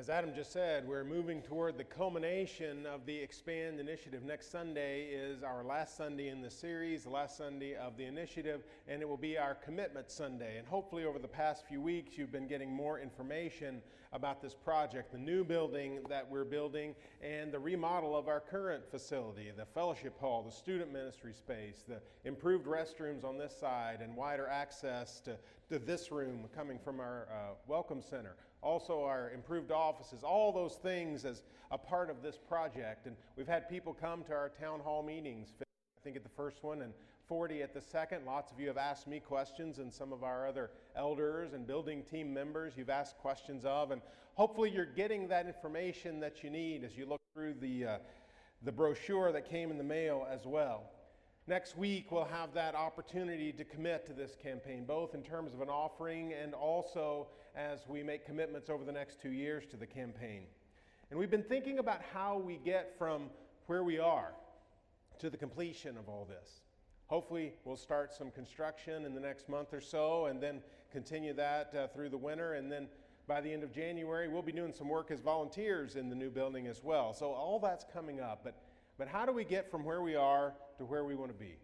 As Adam just said, we're moving toward the culmination of the Expand initiative. Next Sunday is our last Sunday in the series, the last Sunday of the initiative, and it will be our commitment Sunday. And hopefully, over the past few weeks, you've been getting more information about this project the new building that we're building, and the remodel of our current facility, the fellowship hall, the student ministry space, the improved restrooms on this side, and wider access to, to this room coming from our uh, welcome center also our improved offices, all those things as a part of this project. And we've had people come to our town hall meetings, I think at the first one, and 40 at the second. Lots of you have asked me questions, and some of our other elders and building team members you've asked questions of. And hopefully, you're getting that information that you need as you look through the, uh, the brochure that came in the mail as well. Next week, we'll have that opportunity to commit to this campaign, both in terms of an offering and also as we make commitments over the next two years to the campaign. And we've been thinking about how we get from where we are to the completion of all this. Hopefully, we'll start some construction in the next month or so and then continue that uh, through the winter. And then by the end of January, we'll be doing some work as volunteers in the new building as well. So, all that's coming up. But but how do we get from where we are to where we want to be?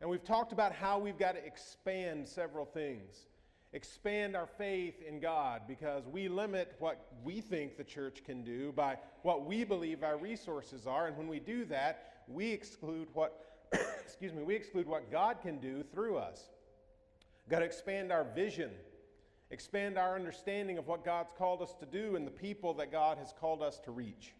And we've talked about how we've got to expand several things. Expand our faith in God because we limit what we think the church can do by what we believe our resources are. And when we do that, we exclude what, excuse me, we exclude what God can do through us. Got to expand our vision, expand our understanding of what God's called us to do and the people that God has called us to reach.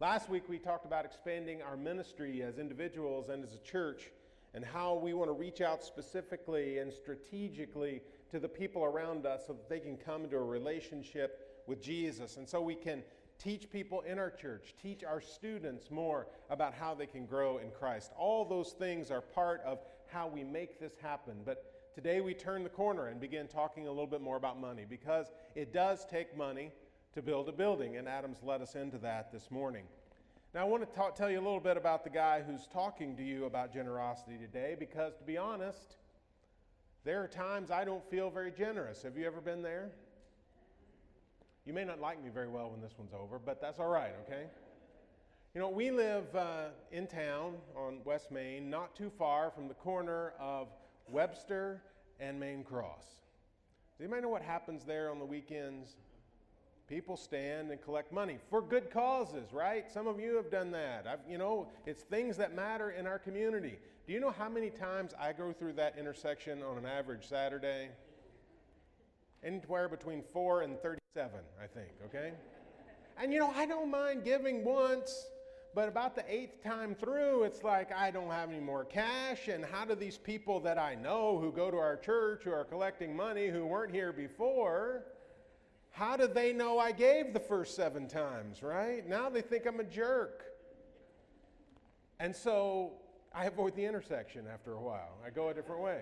Last week we talked about expanding our ministry as individuals and as a church and how we want to reach out specifically and strategically to the people around us so that they can come into a relationship with Jesus. And so we can teach people in our church, teach our students more about how they can grow in Christ. All those things are part of how we make this happen. But today we turn the corner and begin talking a little bit more about money because it does take money to build a building, and Adam's led us into that this morning. Now, I want to talk, tell you a little bit about the guy who's talking to you about generosity today because, to be honest, there are times I don't feel very generous. Have you ever been there? You may not like me very well when this one's over, but that's all right, okay? You know, we live uh, in town on West Main, not too far from the corner of Webster and Main Cross. Does anybody know what happens there on the weekends? People stand and collect money for good causes, right? Some of you have done that. I've, you know, it's things that matter in our community. Do you know how many times I go through that intersection on an average Saturday? Anywhere between 4 and 37, I think, okay? And you know, I don't mind giving once, but about the eighth time through, it's like I don't have any more cash. And how do these people that I know who go to our church, who are collecting money, who weren't here before, how do they know I gave the first seven times, right? Now they think I'm a jerk. And so I avoid the intersection after a while. I go a different way.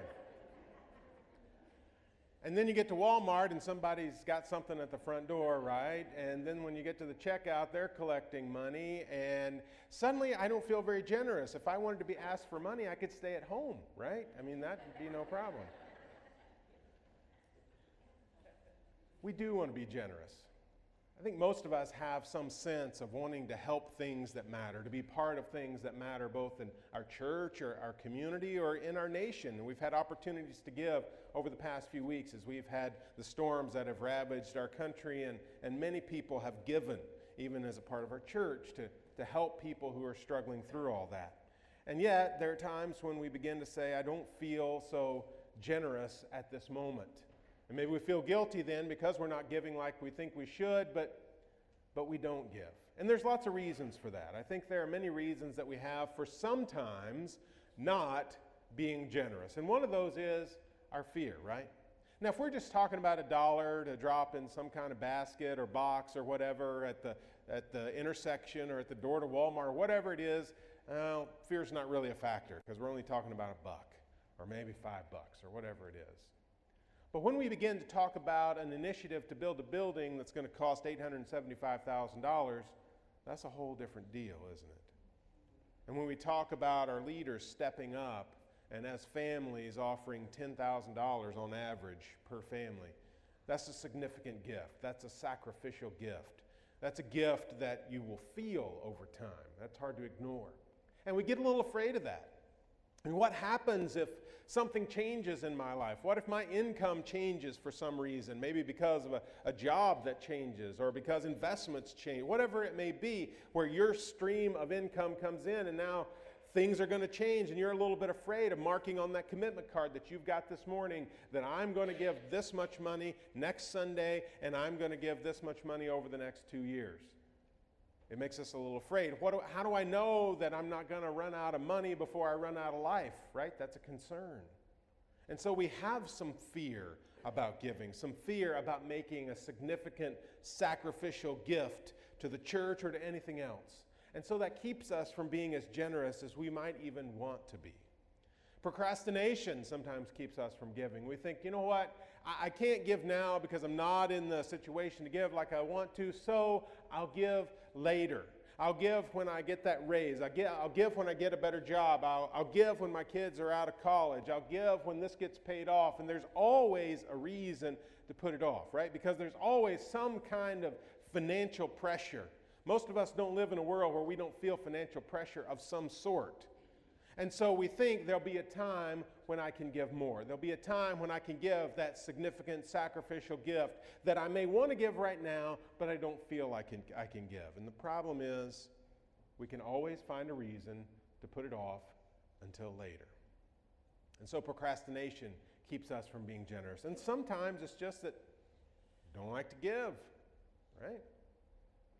And then you get to Walmart and somebody's got something at the front door, right? And then when you get to the checkout, they're collecting money. And suddenly I don't feel very generous. If I wanted to be asked for money, I could stay at home, right? I mean, that'd be no problem. we do want to be generous. I think most of us have some sense of wanting to help things that matter, to be part of things that matter both in our church or our community or in our nation. And we've had opportunities to give over the past few weeks as we've had the storms that have ravaged our country, and, and many people have given, even as a part of our church, to, to help people who are struggling through all that. And yet, there are times when we begin to say, I don't feel so generous at this moment. And maybe we feel guilty then because we're not giving like we think we should, but, but we don't give. And there's lots of reasons for that. I think there are many reasons that we have for sometimes not being generous. And one of those is our fear, right? Now, if we're just talking about a dollar to drop in some kind of basket or box or whatever at the, at the intersection or at the door to Walmart or whatever it is, uh, fear's not really a factor because we're only talking about a buck or maybe five bucks or whatever it is. But when we begin to talk about an initiative to build a building that's going to cost $875,000, that's a whole different deal, isn't it? And when we talk about our leaders stepping up and as families offering $10,000 on average per family, that's a significant gift. That's a sacrificial gift That's a gift that you will feel over time. That's hard to ignore. And we get a little afraid of that. And what happens if something changes in my life? What if my income changes for some reason? Maybe because of a, a, job that changes or because investments change, whatever it may be, where your stream of income comes in and now things are going to change and you're a little bit afraid of marking on that commitment card that you've got this morning that I'm going to give this much money next Sunday and I'm going to give this much money over the next two years. It makes us a little afraid. Do, how do I know that I'm not going to run out of money before I run out of life, right? That's a concern. And so we have some fear about giving, some fear about making a significant sacrificial gift to the church or to anything else. And so that keeps us from being as generous as we might even want to be. Procrastination sometimes keeps us from giving. We think, you know what, I, I can't give now because I'm not in the situation to give like I want to, so I'll give later. I'll give when I get that raise. I'll give, I'll give when I get a better job. I'll, I'll give when my kids are out of college. I'll give when this gets paid off. And there's always a reason to put it off, right? Because there's always some kind of financial pressure. Most of us don't live in a world where we don't feel financial pressure of some sort. And so we think there'll be a time when I can give more. There'll be a time when I can give that significant sacrificial gift that I may want to give right now, but I don't feel I can, I can give. And the problem is, we can always find a reason to put it off until later. And so procrastination keeps us from being generous. And sometimes it's just that don't like to give, right?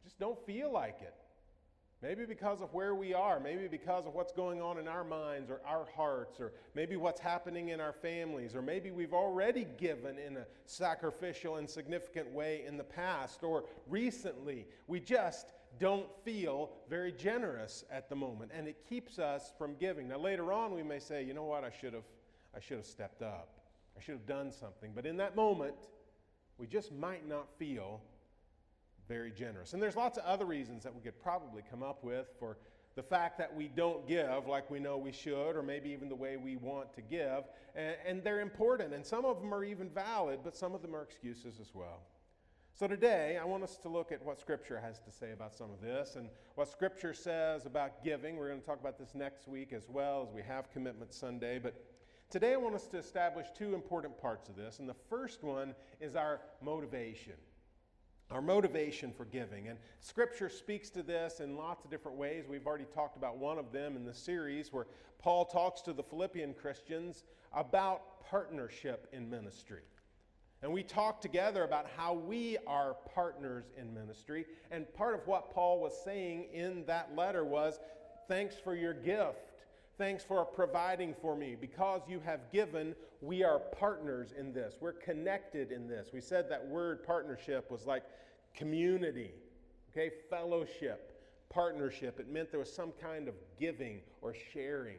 Just don't feel like it. Maybe because of where we are, maybe because of what's going on in our minds or our hearts, or maybe what's happening in our families, or maybe we've already given in a sacrificial and significant way in the past, or recently. We just don't feel very generous at the moment, and it keeps us from giving. Now, later on, we may say, you know what, I should have, I should have stepped up, I should have done something. But in that moment, we just might not feel very generous. And there's lots of other reasons that we could probably come up with for the fact that we don't give like we know we should, or maybe even the way we want to give. And, and, they're important, and some of them are even valid, but some of them are excuses as well. So today, I want us to look at what Scripture has to say about some of this and what Scripture says about giving. We're going to talk about this next week as well as we have Commitment Sunday. But today, I want us to establish two important parts of this. And the first one is our motivation our motivation for giving. And Scripture speaks to this in lots of different ways. We've already talked about one of them in the series where Paul talks to the Philippian Christians about partnership in ministry. And we talked together about how we are partners in ministry. And part of what Paul was saying in that letter was thanks for your gift. Thanks for providing for me. Because you have given, we are partners in this. We're connected in this. We said that word partnership was like community, okay, fellowship, partnership. It meant there was some kind of giving or sharing.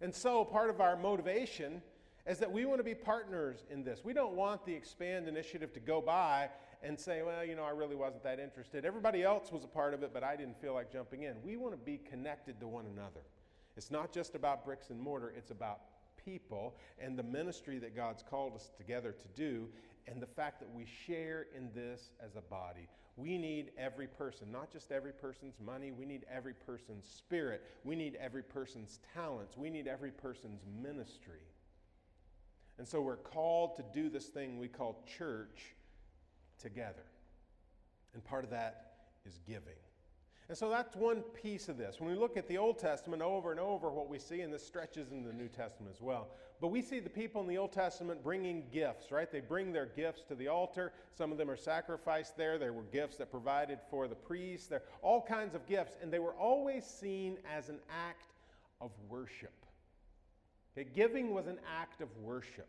And so part of our motivation is that we want to be partners in this. We don't want the Expand initiative to go by and say, well, you know, I really wasn't that interested. Everybody else was a part of it, but I didn't feel like jumping in. We want to be connected to one another. It's not just about bricks and mortar, it's about people and the ministry that God's called us together to do, and the fact that we share in this as a body. We need every person, not just every person's money, we need every person's spirit, we need every person's talents, we need every person's ministry. And so we're called to do this thing we call church together. And part of that is giving. And so that's one piece of this. When we look at the Old Testament over and over, what we see, and this stretches into the New Testament as well, but we see the people in the Old Testament bringing gifts, right? They bring their gifts to the altar. Some of them are sacrificed there. There were gifts that provided for the priests. There all kinds of gifts, and they were always seen as an act of worship. Okay, giving was an act of worship.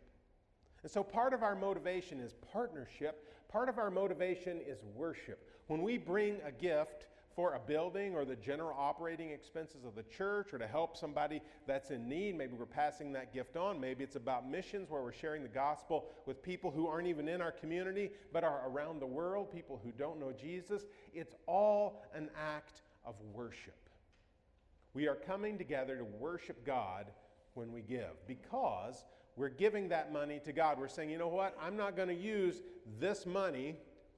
And so part of our motivation is partnership. Part of our motivation is worship. When we bring a gift, for a building or the general operating expenses of the church or to help somebody that's in need. Maybe we're passing that gift on. Maybe it's about missions where we're sharing the gospel with people who aren't even in our community but are around the world, people who don't know Jesus. It's all an act of worship. We are coming together to worship God when we give because we're giving that money to God. We're saying, you know what? I'm not going to use this money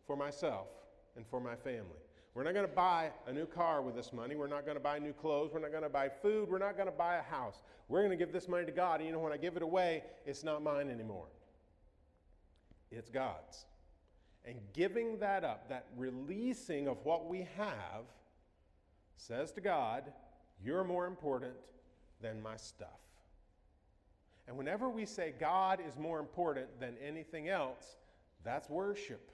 for myself. and for my family. We're not going to buy a new car with this money. We're not going to buy new clothes. We're not going to buy food. We're not going to buy a house. We're going to give this money to God. And you know, when I give it away, it's not mine anymore, it's God's. And giving that up, that releasing of what we have, says to God, You're more important than my stuff. And whenever we say God is more important than anything else, that's worship.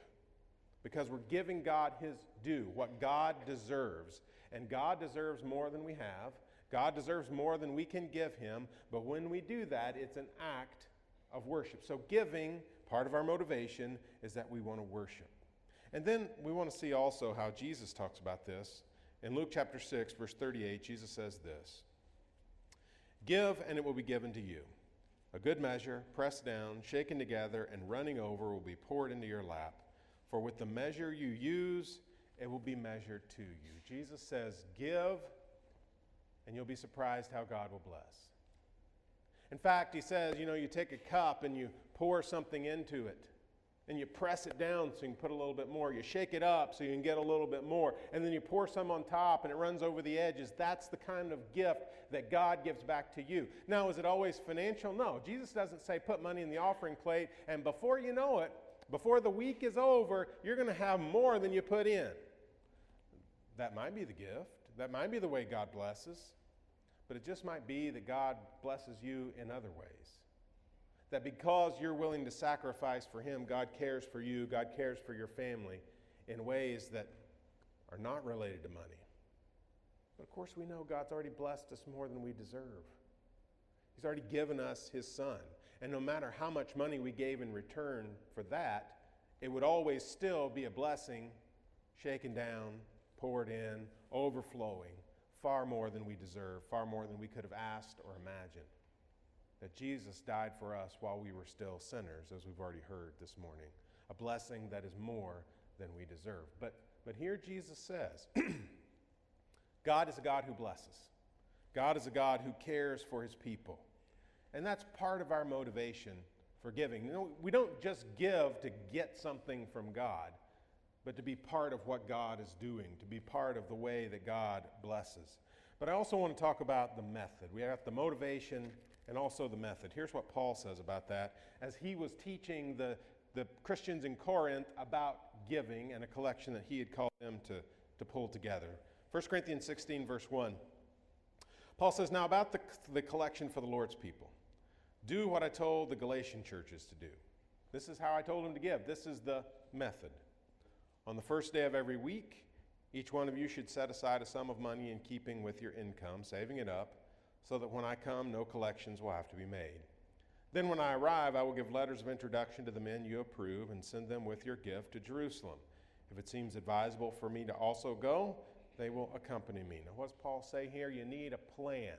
Because we're giving God his due, what God deserves. And God deserves more than we have. God deserves more than we can give him. But when we do that, it's an act of worship. So, giving, part of our motivation, is that we want to worship. And then we want to see also how Jesus talks about this. In Luke chapter 6, verse 38, Jesus says this Give, and it will be given to you. A good measure, pressed down, shaken together, and running over will be poured into your lap. For with the measure you use, it will be measured to you. Jesus says, Give, and you'll be surprised how God will bless. In fact, he says, you know, you take a cup and you pour something into it and you press it down so you can put a little bit more. You shake it up so you can get a little bit more. And then you pour some on top and it runs over the edges. That's the kind of gift that God gives back to you. Now, is it always financial? No. Jesus doesn't say put money in the offering plate and before you know it, before the week is over, you're going to have more than you put in. That might be the gift. That might be the way God blesses. But it just might be that God blesses you in other ways. That because you're willing to sacrifice for Him, God cares for you, God cares for your family in ways that are not related to money. But of course, we know God's already blessed us more than we deserve. He's already given us His Son. And no matter how much money we gave in return for that, it would always still be a blessing shaken down, poured in, overflowing, far more than we deserve, far more than we could have asked or imagined that Jesus died for us while we were still sinners, as we've already heard this morning. A blessing that is more than we deserve. But, but here Jesus says God is a God who blesses, God is a God who cares for his people. And that's part of our motivation for giving. You know, we don't just give to get something from God, but to be part of what God is doing, to be part of the way that God blesses. But I also want to talk about the method. We have the motivation and also the method. Here's what Paul says about that as he was teaching the, the Christians in Corinth about giving and a collection that he had called them to, to pull together. 1 Corinthians 16, verse 1. Paul says, Now about the, the collection for the Lord's people, do what I told the Galatian churches to do. This is how I told them to give. This is the method. On the first day of every week, each one of you should set aside a sum of money in keeping with your income, saving it up so that when I come, no collections will have to be made. Then, when I arrive, I will give letters of introduction to the men you approve and send them with your gift to Jerusalem. If it seems advisable for me to also go, they will accompany me. Now, what does Paul say here? You need a plan,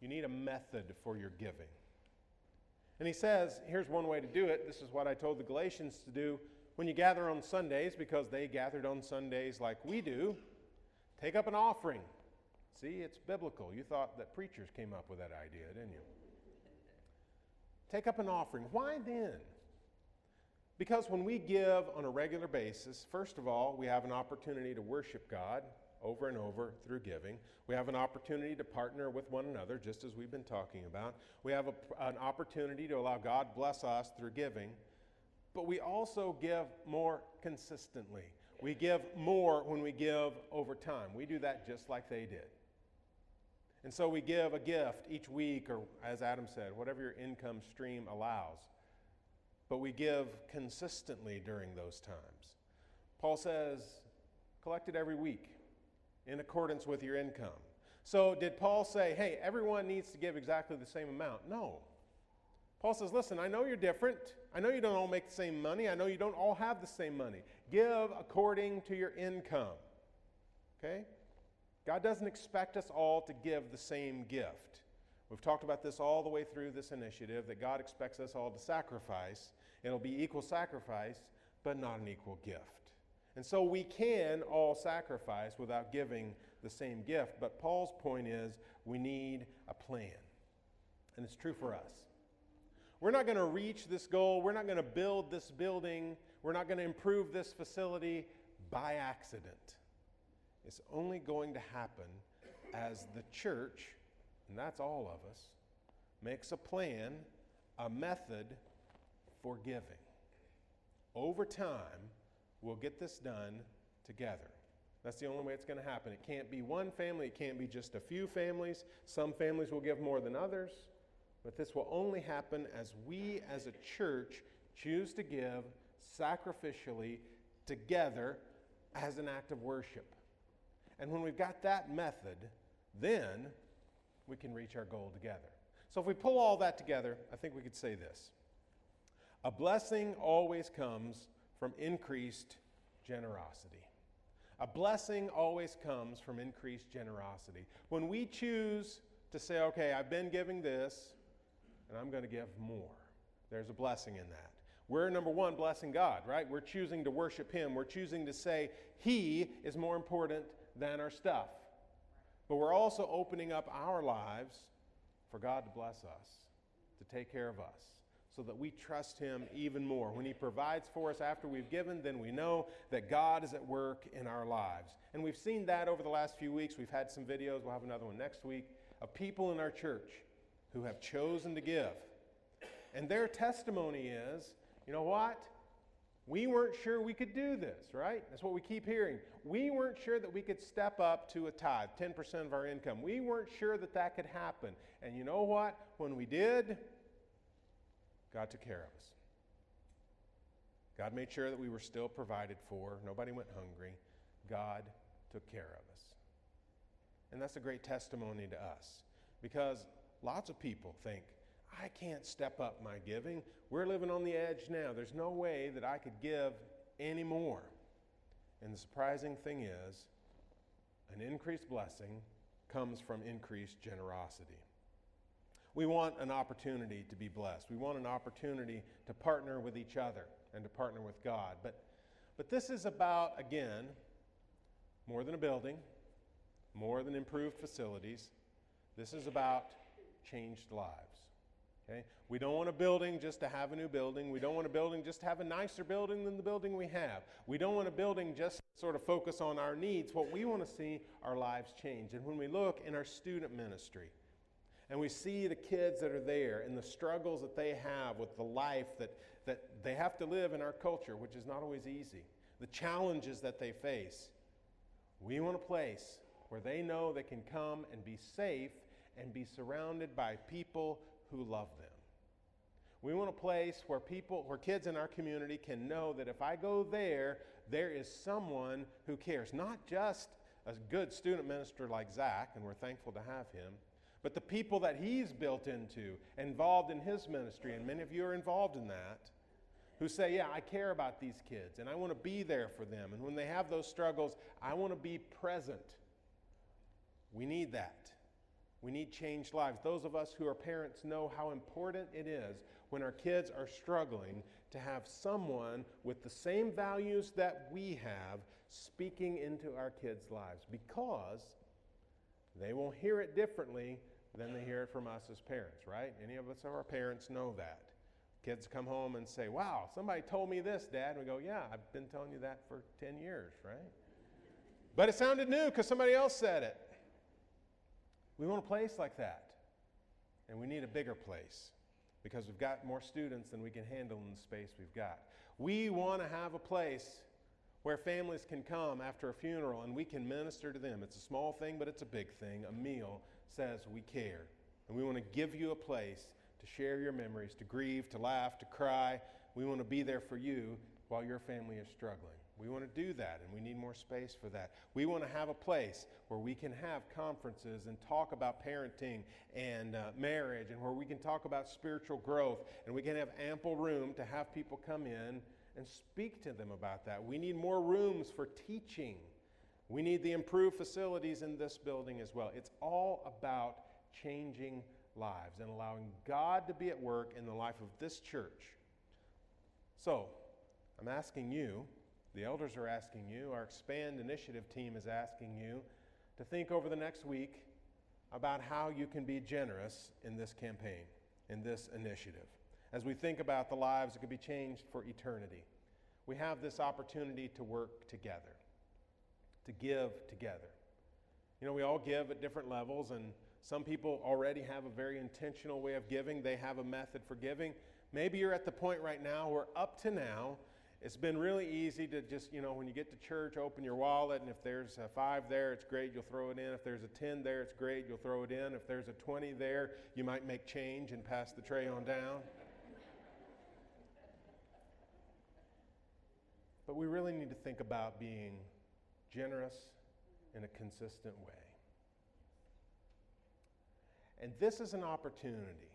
you need a method for your giving. And he says, here's one way to do it. This is what I told the Galatians to do when you gather on Sundays, because they gathered on Sundays like we do. Take up an offering See, it's biblical. You thought that preachers came up with that idea, didn't you? Take up an offering. Why then? Because when we give on a regular basis, first of all, we have an opportunity to worship God over and over through giving. We have an opportunity to partner with one another, just as we've been talking about. We have a, an opportunity to allow God bless us through giving. But we also give more consistently. We give more when we give over time. We do that just like they did. And so we give a gift each week, or as Adam said, whatever your income stream allows. But we give consistently during those times. Paul says, collect it every week in accordance with your income. So, did Paul say, hey, everyone needs to give exactly the same amount? No. Paul says, listen, I know you're different. I know you don't all make the same money. I know you don't all have the same money. Give according to your income. Okay? God doesn't expect us all to give the same gift. We've talked about this all the way through this initiative that God expects us all to sacrifice. It'll be equal sacrifice, but not an equal gift. And so we can all sacrifice without giving the same gift. But Paul's point is we need a plan. And it's true for us. We're not going to reach this goal. We're not going to build this building. We're not going to improve this facility by accident. It's only going to happen as the church, and that's all of us, makes a plan, a method for giving. Over time, we'll get this done together. That's the only way it's going to happen. It can't be one family, it can't be just a few families. Some families will give more than others, but this will only happen as we as a church choose to give sacrificially together as an act of worship. And when we've got that method, then we can reach our goal together. So if we pull all that together, I think we could say this A blessing always comes from increased generosity. A blessing always comes from increased generosity. When we choose to say, okay, I've been giving this, and I'm going to give more, there's a blessing in that. We're number one, blessing God, right? We're choosing to worship Him. We're choosing to say He is more important than our stuff. But we're also opening up our lives for God to bless us, to take care of us, so that we trust Him even more. When He provides for us after we've given, then we know that God is at work in our lives. And we've seen that over the last few weeks. We've had some videos, we'll have another one next week, of people in our church who have chosen to give. And their testimony is you know what? We weren't sure we could do this, right? That's what we keep hearing. We weren't sure that we could step up to a tithe, 10% of our income. We weren't sure that that could happen. And you know what? When we did, God took care of us. God made sure that we were still provided for. Nobody went hungry. God took care of us. And that's a great testimony to us because lots of people think, I can't step up my giving. We're living on the edge now. There's no way that I could give any more. And the surprising thing is, an increased blessing comes from increased generosity. We want an opportunity to be blessed. We want an opportunity to partner with each other and to partner with God. But, but this is about, again, more than a building, more than improved facilities. This is about changed lives. Okay? We don't want a building just to have a new building. We don't want a building just to have a nicer building than the building we have. We don't want a building just sort of focus on our needs. What we want to see our lives change. And when we look in our student ministry and we see the kids that are there and the struggles that they have with the life that, that they have to live in our culture, which is not always easy, the challenges that they face, we want a place where they know they can come and be safe and be surrounded by people who love them. We want a place where people, where kids in our community can know that if I go there, there is someone who cares. Not just a good student minister like Zach, and we're thankful to have him, but the people that he's built into, involved in his ministry, and many of you are involved in that, who say, Yeah, I care about these kids, and I want to be there for them. And when they have those struggles, I want to be present. We need that. We need changed lives. Those of us who are parents know how important it is when our kids are struggling to have someone with the same values that we have speaking into our kids' lives because they will hear it differently than they hear it from us as parents, right? Any of us, our parents, know that. Kids come home and say, Wow, somebody told me this, Dad. And we go, Yeah, I've been telling you that for 10 years, right? But it sounded new because somebody else said it. We want a place like that. And we need a bigger place because we've got more students than we can handle in the space we've got. We want to have a place where families can come after a funeral and we can minister to them. It's a small thing, but it's a big thing. A meal says we care. And we want to give you a place to share your memories, to grieve, to laugh, to cry. We want to be there for you while your family is struggling. We want to do that, and we need more space for that. We want to have a place where we can have conferences and talk about parenting and uh, marriage, and where we can talk about spiritual growth, and we can have ample room to have people come in and speak to them about that. We need more rooms for teaching. We need the improved facilities in this building as well. It's all about changing lives and allowing God to be at work in the life of this church. So, I'm asking you the elders are asking you, our Expand Initiative team is asking you to think over the next week about how you can be generous in this campaign, in this initiative. As we think about the lives that could be changed for eternity, we have this opportunity to work together. To give together. You know, we all give at different levels, and some people already have a very intentional way of giving. They have a method for giving. Maybe you're at the point right now where up to now, it's been really easy to just, you know, when you get to church, open your wallet, and if there's a five there, it's great, you'll throw it in. If there's a 10 there, it's great, you'll throw it in. If there's a 20 there, you might make change and pass the tray on down. But we really need to think about being generous in a consistent way. And this is an opportunity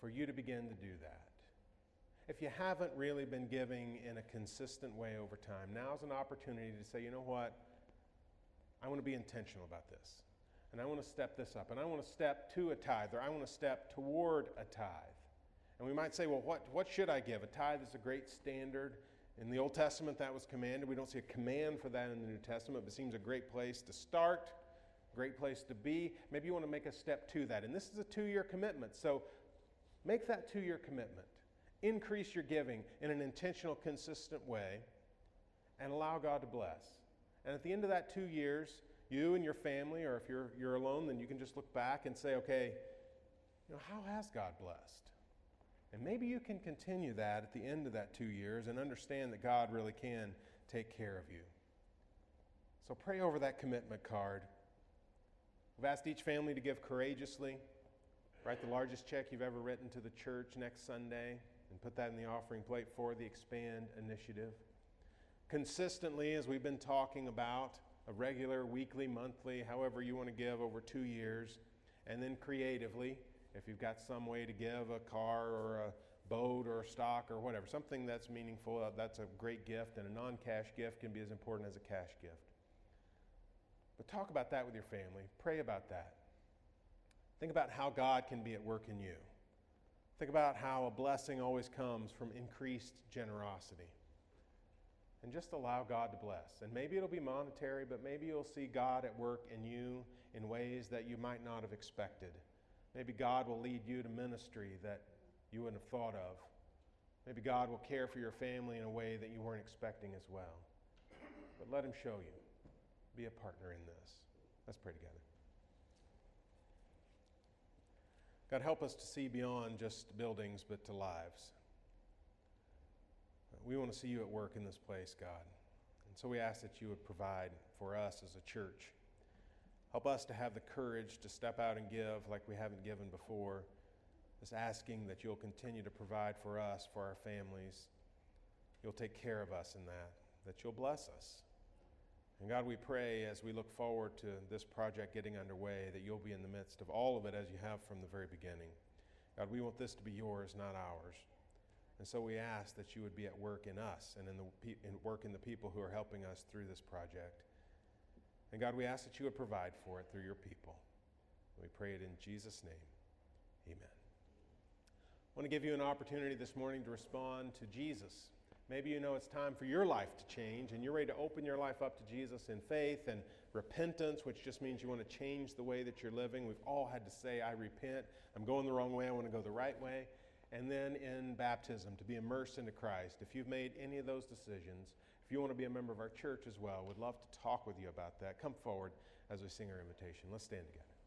for you to begin to do that. If you haven't really been giving in a consistent way over time, now's an opportunity to say, you know what? I want to be intentional about this. And I want to step this up. And I want to step to a tithe, or I want to step toward a tithe. And we might say, well, what, what should I give? A tithe is a great standard. In the Old Testament, that was commanded. We don't see a command for that in the New Testament, but it seems a great place to start, great place to be. Maybe you want to make a step to that. And this is a two year commitment. So make that two year commitment increase your giving in an intentional, consistent way, and allow God to bless. And at the end of that two years, you and your family, or if you're, you're alone, then you can just look back and say, okay, you know, how has God blessed? And maybe you can continue that at the end of that two years and understand that God really can take care of you. So pray over that commitment card. We've asked each family to give courageously. Write the largest check you've ever written to the church next Sunday and put that in the offering plate for the Expand initiative. Consistently, as we've been talking about, a regular, weekly, monthly, however you want to give over two years, and then creatively, if you've got some way to give a car or a boat or a stock or whatever, something that's meaningful, uh, that's a great gift, and a non cash gift can be as important as a cash gift. But talk about that with your family. Pray about that. Think about how God can be at work in you. Think about how a blessing always comes from increased generosity. And just allow God to bless. And maybe it'll be monetary, but maybe you'll see God at work in you in ways that you might not have expected. Maybe God will lead you to ministry that you wouldn't have thought of. Maybe God will care for your family in a way that you weren't expecting as well. But let Him show you. Be a partner in this. Let's pray together. God, help us to see beyond just buildings, but to lives. We want to see you at work in this place, God. And so we ask that you would provide for us as a church. Help us to have the courage to step out and give like we haven't given before. Just asking that you'll continue to provide for us, for our families. You'll take care of us in that, that you'll bless us. And God, we pray as we look forward to this project getting underway that you'll be in the midst of all of it as you have from the very beginning. God, we want this to be yours, not ours. And so we ask that you would be at work in us and in the in work in the people who are helping us through this project. And God, we ask that you would provide for it through your people. We pray it in Jesus' name. Amen. I want to give you an opportunity this morning to respond to Jesus. Maybe you know it's time for your life to change and you're ready to open your life up to Jesus in faith and repentance, which just means you want to change the way that you're living. We've all had to say, I repent. I'm going the wrong way. I want to go the right way. And then in baptism, to be immersed into Christ. If you've made any of those decisions, if you want to be a member of our church as well, we'd love to talk with you about that. Come forward as we sing our invitation. Let's stand together.